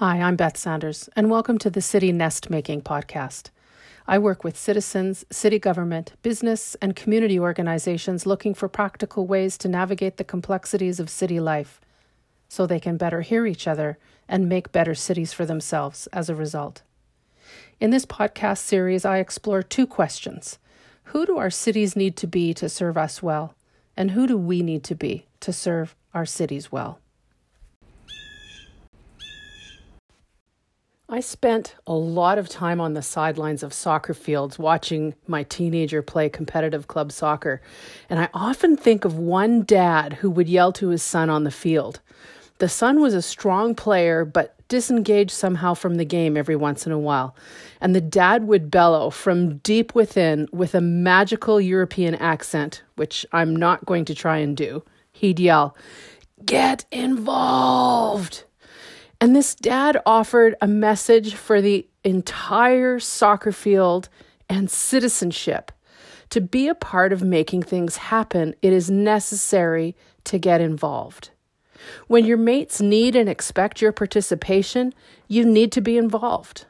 Hi, I'm Beth Sanders, and welcome to the City Nest Making podcast. I work with citizens, city government, business, and community organizations looking for practical ways to navigate the complexities of city life so they can better hear each other and make better cities for themselves as a result. In this podcast series, I explore two questions Who do our cities need to be to serve us well? And who do we need to be to serve our cities well? I spent a lot of time on the sidelines of soccer fields watching my teenager play competitive club soccer, and I often think of one dad who would yell to his son on the field. The son was a strong player, but disengaged somehow from the game every once in a while, and the dad would bellow from deep within with a magical European accent, which I'm not going to try and do. He'd yell, Get involved! And this dad offered a message for the entire soccer field and citizenship. To be a part of making things happen, it is necessary to get involved. When your mates need and expect your participation, you need to be involved.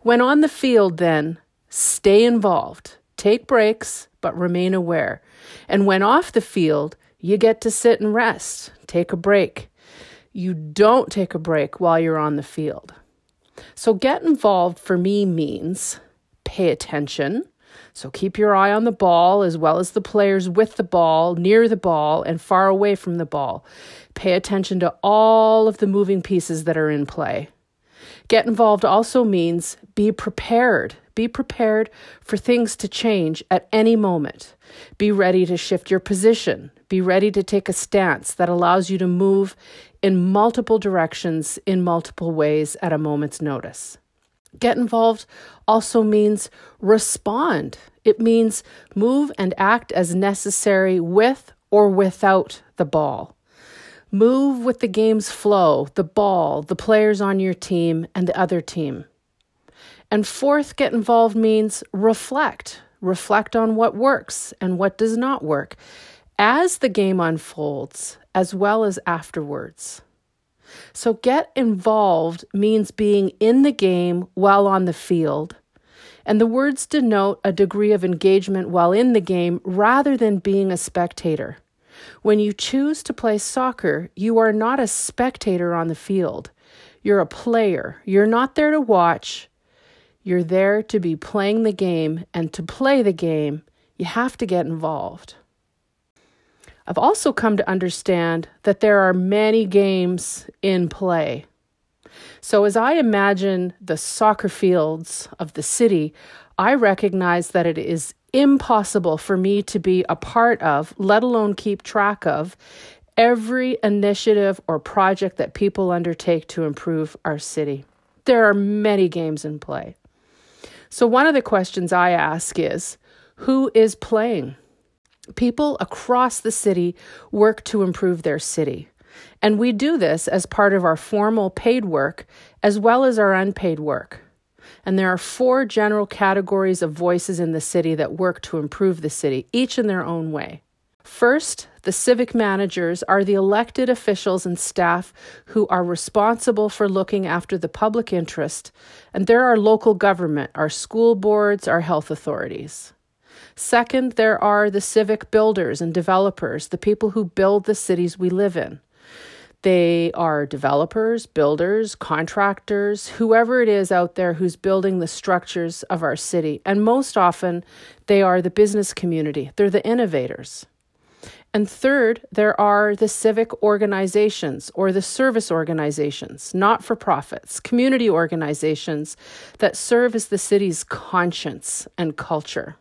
When on the field, then, stay involved. Take breaks, but remain aware. And when off the field, you get to sit and rest. Take a break you don't take a break while you're on the field. So, get involved for me means pay attention. So, keep your eye on the ball as well as the players with the ball, near the ball, and far away from the ball. Pay attention to all of the moving pieces that are in play. Get involved also means be prepared. Be prepared for things to change at any moment. Be ready to shift your position. Be ready to take a stance that allows you to move in multiple directions in multiple ways at a moment's notice. Get involved also means respond. It means move and act as necessary with or without the ball. Move with the game's flow, the ball, the players on your team, and the other team. And fourth, get involved means reflect. Reflect on what works and what does not work as the game unfolds as well as afterwards. So, get involved means being in the game while on the field. And the words denote a degree of engagement while in the game rather than being a spectator. When you choose to play soccer, you are not a spectator on the field. You're a player. You're not there to watch. You're there to be playing the game, and to play the game, you have to get involved. I've also come to understand that there are many games in play. So, as I imagine the soccer fields of the city, I recognize that it is impossible for me to be a part of, let alone keep track of, every initiative or project that people undertake to improve our city. There are many games in play. So, one of the questions I ask is who is playing? People across the city work to improve their city. And we do this as part of our formal paid work as well as our unpaid work. And there are four general categories of voices in the city that work to improve the city, each in their own way. First, the civic managers are the elected officials and staff who are responsible for looking after the public interest, and there are local government, our school boards, our health authorities. Second, there are the civic builders and developers, the people who build the cities we live in. They are developers, builders, contractors, whoever it is out there who's building the structures of our city. And most often, they are the business community, they're the innovators. And third, there are the civic organizations or the service organizations, not for profits, community organizations that serve as the city's conscience and culture.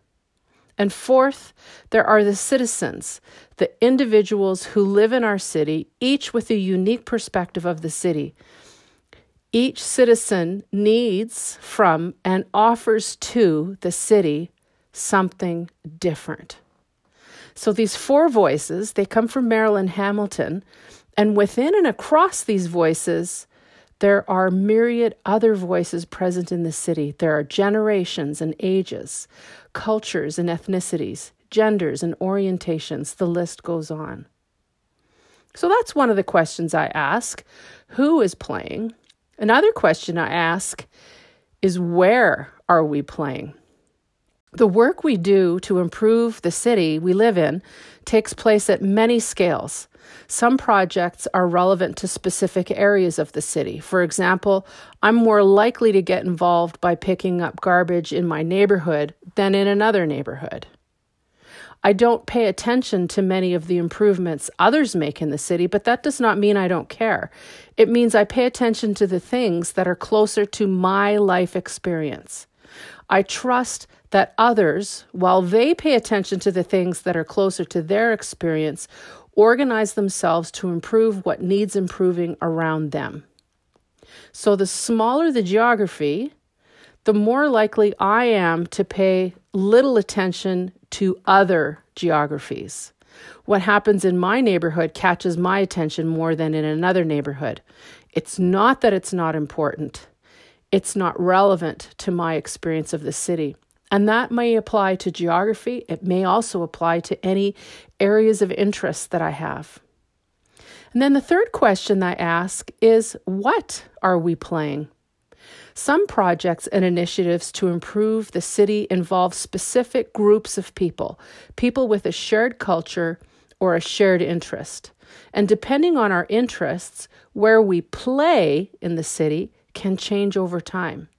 And fourth, there are the citizens, the individuals who live in our city, each with a unique perspective of the city. Each citizen needs from and offers to the city something different. So these four voices, they come from Marilyn Hamilton, and within and across these voices, there are myriad other voices present in the city. There are generations and ages, cultures and ethnicities, genders and orientations. The list goes on. So that's one of the questions I ask who is playing? Another question I ask is where are we playing? The work we do to improve the city we live in takes place at many scales. Some projects are relevant to specific areas of the city. For example, I'm more likely to get involved by picking up garbage in my neighborhood than in another neighborhood. I don't pay attention to many of the improvements others make in the city, but that does not mean I don't care. It means I pay attention to the things that are closer to my life experience. I trust that others, while they pay attention to the things that are closer to their experience, organize themselves to improve what needs improving around them. So, the smaller the geography, the more likely I am to pay little attention to other geographies. What happens in my neighborhood catches my attention more than in another neighborhood. It's not that it's not important, it's not relevant to my experience of the city. And that may apply to geography. It may also apply to any areas of interest that I have. And then the third question I ask is what are we playing? Some projects and initiatives to improve the city involve specific groups of people, people with a shared culture or a shared interest. And depending on our interests, where we play in the city can change over time.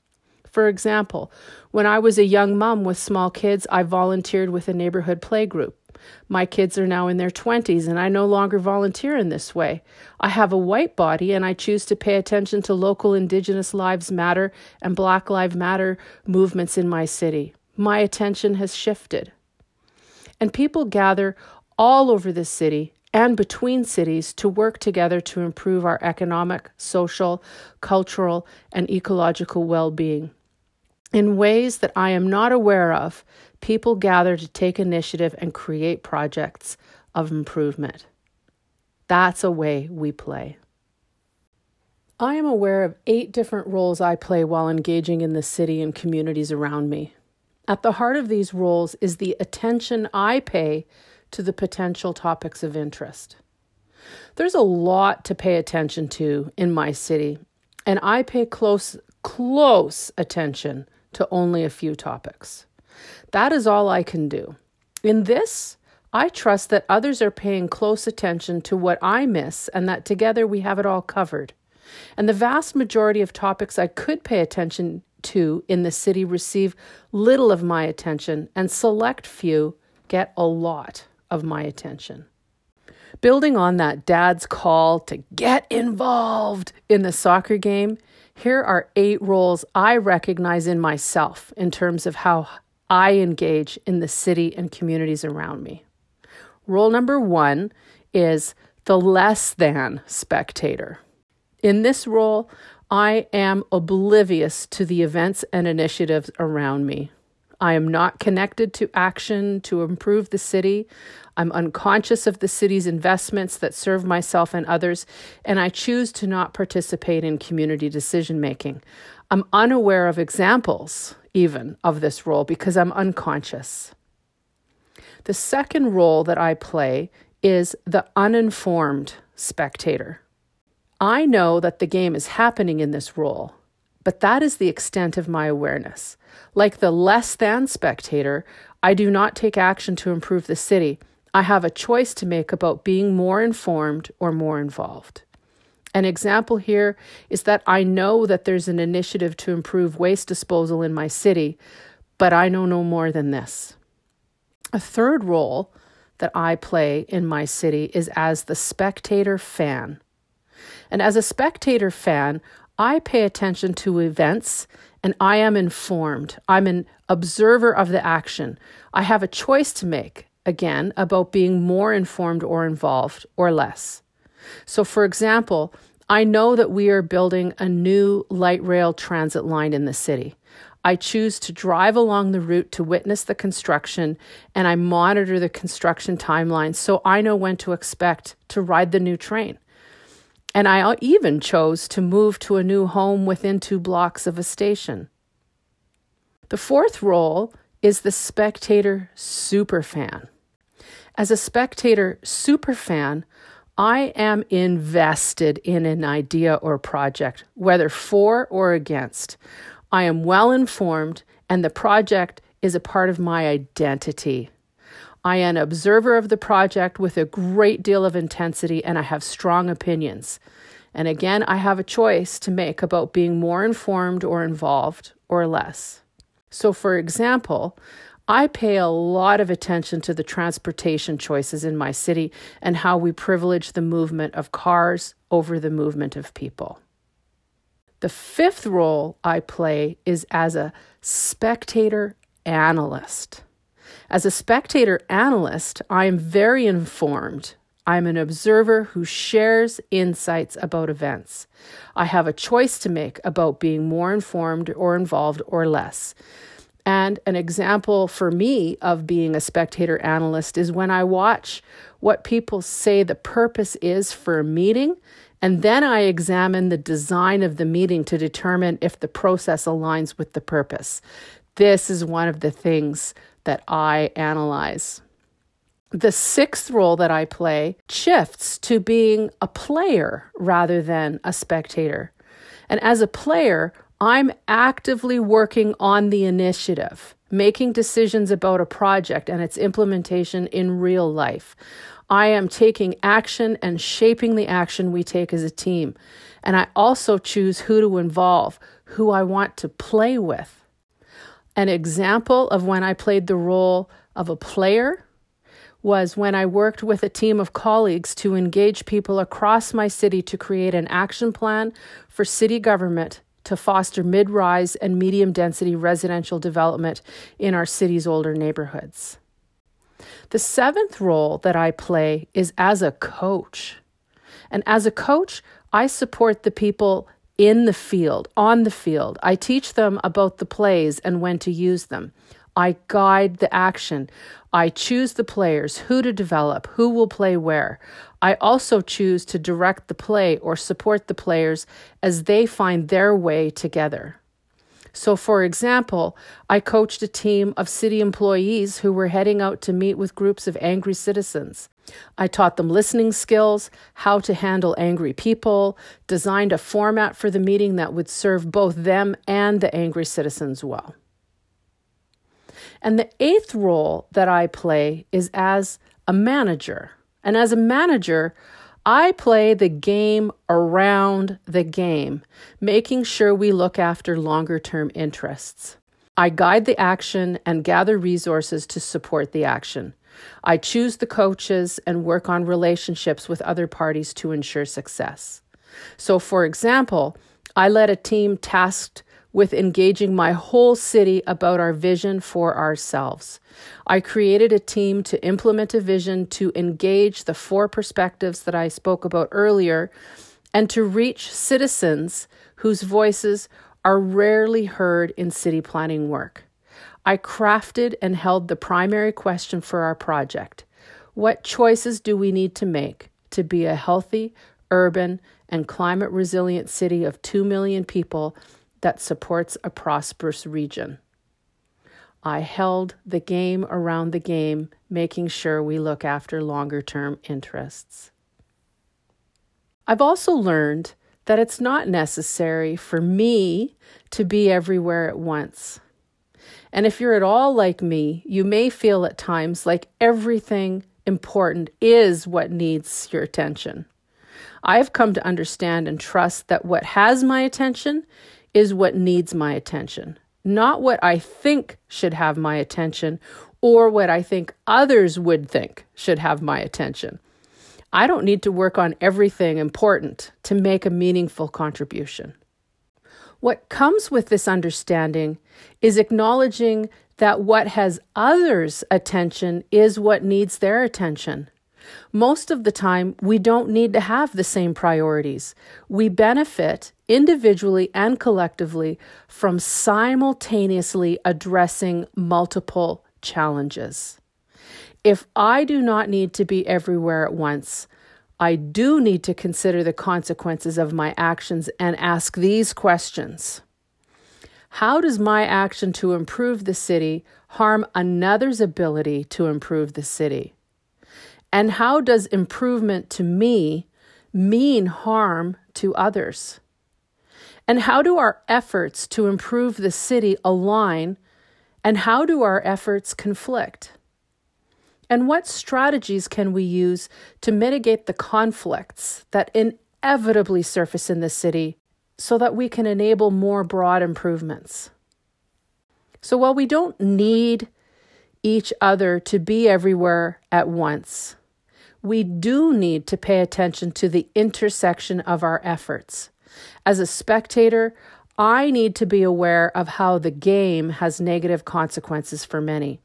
For example, when I was a young mom with small kids, I volunteered with a neighborhood play group. My kids are now in their 20s, and I no longer volunteer in this way. I have a white body, and I choose to pay attention to local Indigenous Lives Matter and Black Lives Matter movements in my city. My attention has shifted. And people gather all over the city and between cities to work together to improve our economic, social, cultural, and ecological well being. In ways that I am not aware of, people gather to take initiative and create projects of improvement. That's a way we play. I am aware of eight different roles I play while engaging in the city and communities around me. At the heart of these roles is the attention I pay to the potential topics of interest. There's a lot to pay attention to in my city, and I pay close, close attention to only a few topics. That is all I can do. In this, I trust that others are paying close attention to what I miss and that together we have it all covered. And the vast majority of topics I could pay attention to in the city receive little of my attention, and select few get a lot of my attention. Building on that dad's call to get involved in the soccer game, here are eight roles I recognize in myself in terms of how I engage in the city and communities around me. Role number one is the less than spectator. In this role, I am oblivious to the events and initiatives around me. I am not connected to action to improve the city. I'm unconscious of the city's investments that serve myself and others, and I choose to not participate in community decision making. I'm unaware of examples, even, of this role because I'm unconscious. The second role that I play is the uninformed spectator. I know that the game is happening in this role, but that is the extent of my awareness. Like the less than spectator, I do not take action to improve the city. I have a choice to make about being more informed or more involved. An example here is that I know that there's an initiative to improve waste disposal in my city, but I know no more than this. A third role that I play in my city is as the spectator fan. And as a spectator fan, I pay attention to events and I am informed. I'm an observer of the action. I have a choice to make, again, about being more informed or involved or less. So, for example, I know that we are building a new light rail transit line in the city. I choose to drive along the route to witness the construction and I monitor the construction timeline so I know when to expect to ride the new train. And I even chose to move to a new home within two blocks of a station. The fourth role is the spectator superfan. As a spectator superfan, I am invested in an idea or project, whether for or against. I am well informed, and the project is a part of my identity. I am an observer of the project with a great deal of intensity, and I have strong opinions. And again, I have a choice to make about being more informed or involved or less. So, for example, I pay a lot of attention to the transportation choices in my city and how we privilege the movement of cars over the movement of people. The fifth role I play is as a spectator analyst. As a spectator analyst, I am very informed. I'm an observer who shares insights about events. I have a choice to make about being more informed or involved or less. And an example for me of being a spectator analyst is when I watch what people say the purpose is for a meeting, and then I examine the design of the meeting to determine if the process aligns with the purpose. This is one of the things that I analyze. The sixth role that I play shifts to being a player rather than a spectator. And as a player, I'm actively working on the initiative, making decisions about a project and its implementation in real life. I am taking action and shaping the action we take as a team. And I also choose who to involve, who I want to play with. An example of when I played the role of a player was when I worked with a team of colleagues to engage people across my city to create an action plan for city government to foster mid rise and medium density residential development in our city's older neighborhoods. The seventh role that I play is as a coach. And as a coach, I support the people in the field, on the field. I teach them about the plays and when to use them. I guide the action. I choose the players, who to develop, who will play where. I also choose to direct the play or support the players as they find their way together. So, for example, I coached a team of city employees who were heading out to meet with groups of angry citizens. I taught them listening skills, how to handle angry people, designed a format for the meeting that would serve both them and the angry citizens well. And the eighth role that I play is as a manager. And as a manager, I play the game around the game, making sure we look after longer term interests. I guide the action and gather resources to support the action. I choose the coaches and work on relationships with other parties to ensure success. So, for example, I led a team tasked with engaging my whole city about our vision for ourselves. I created a team to implement a vision to engage the four perspectives that I spoke about earlier and to reach citizens whose voices are rarely heard in city planning work. I crafted and held the primary question for our project What choices do we need to make to be a healthy, urban, and climate resilient city of 2 million people that supports a prosperous region. I held the game around the game, making sure we look after longer term interests. I've also learned that it's not necessary for me to be everywhere at once. And if you're at all like me, you may feel at times like everything important is what needs your attention. I've come to understand and trust that what has my attention is what needs my attention, not what I think should have my attention or what I think others would think should have my attention. I don't need to work on everything important to make a meaningful contribution. What comes with this understanding is acknowledging that what has others' attention is what needs their attention. Most of the time, we don't need to have the same priorities. We benefit individually and collectively from simultaneously addressing multiple challenges. If I do not need to be everywhere at once, I do need to consider the consequences of my actions and ask these questions. How does my action to improve the city harm another's ability to improve the city? And how does improvement to me mean harm to others? And how do our efforts to improve the city align? And how do our efforts conflict? And what strategies can we use to mitigate the conflicts that inevitably surface in the city so that we can enable more broad improvements? So while we don't need each other to be everywhere at once, we do need to pay attention to the intersection of our efforts. As a spectator, I need to be aware of how the game has negative consequences for many.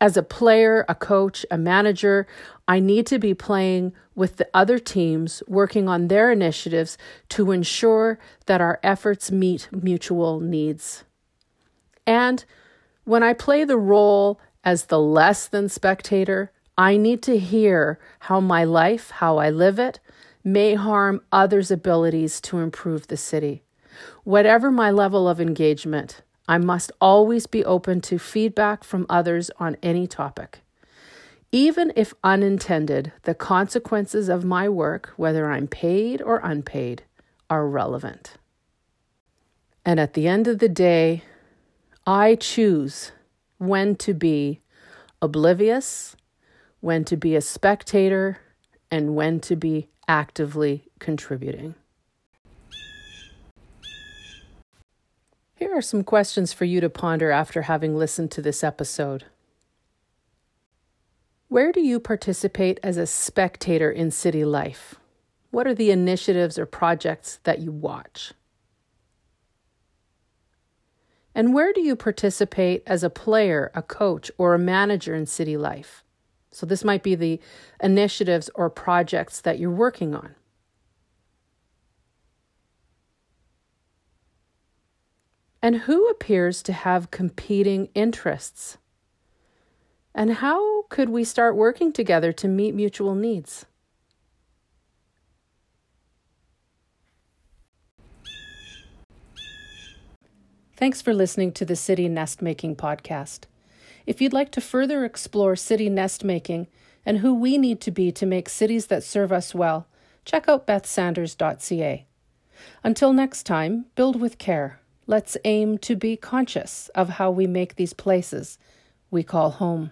As a player, a coach, a manager, I need to be playing with the other teams, working on their initiatives to ensure that our efforts meet mutual needs. And when I play the role as the less than spectator, I need to hear how my life, how I live it, may harm others' abilities to improve the city. Whatever my level of engagement, I must always be open to feedback from others on any topic. Even if unintended, the consequences of my work, whether I'm paid or unpaid, are relevant. And at the end of the day, I choose when to be oblivious, when to be a spectator, and when to be actively contributing. Here are some questions for you to ponder after having listened to this episode. Where do you participate as a spectator in city life? What are the initiatives or projects that you watch? And where do you participate as a player, a coach, or a manager in city life? So, this might be the initiatives or projects that you're working on. And who appears to have competing interests? And how could we start working together to meet mutual needs? Thanks for listening to the City Nest Making podcast. If you'd like to further explore city nest making and who we need to be to make cities that serve us well, check out bethsanders.ca. Until next time, build with care. Let's aim to be conscious of how we make these places we call home.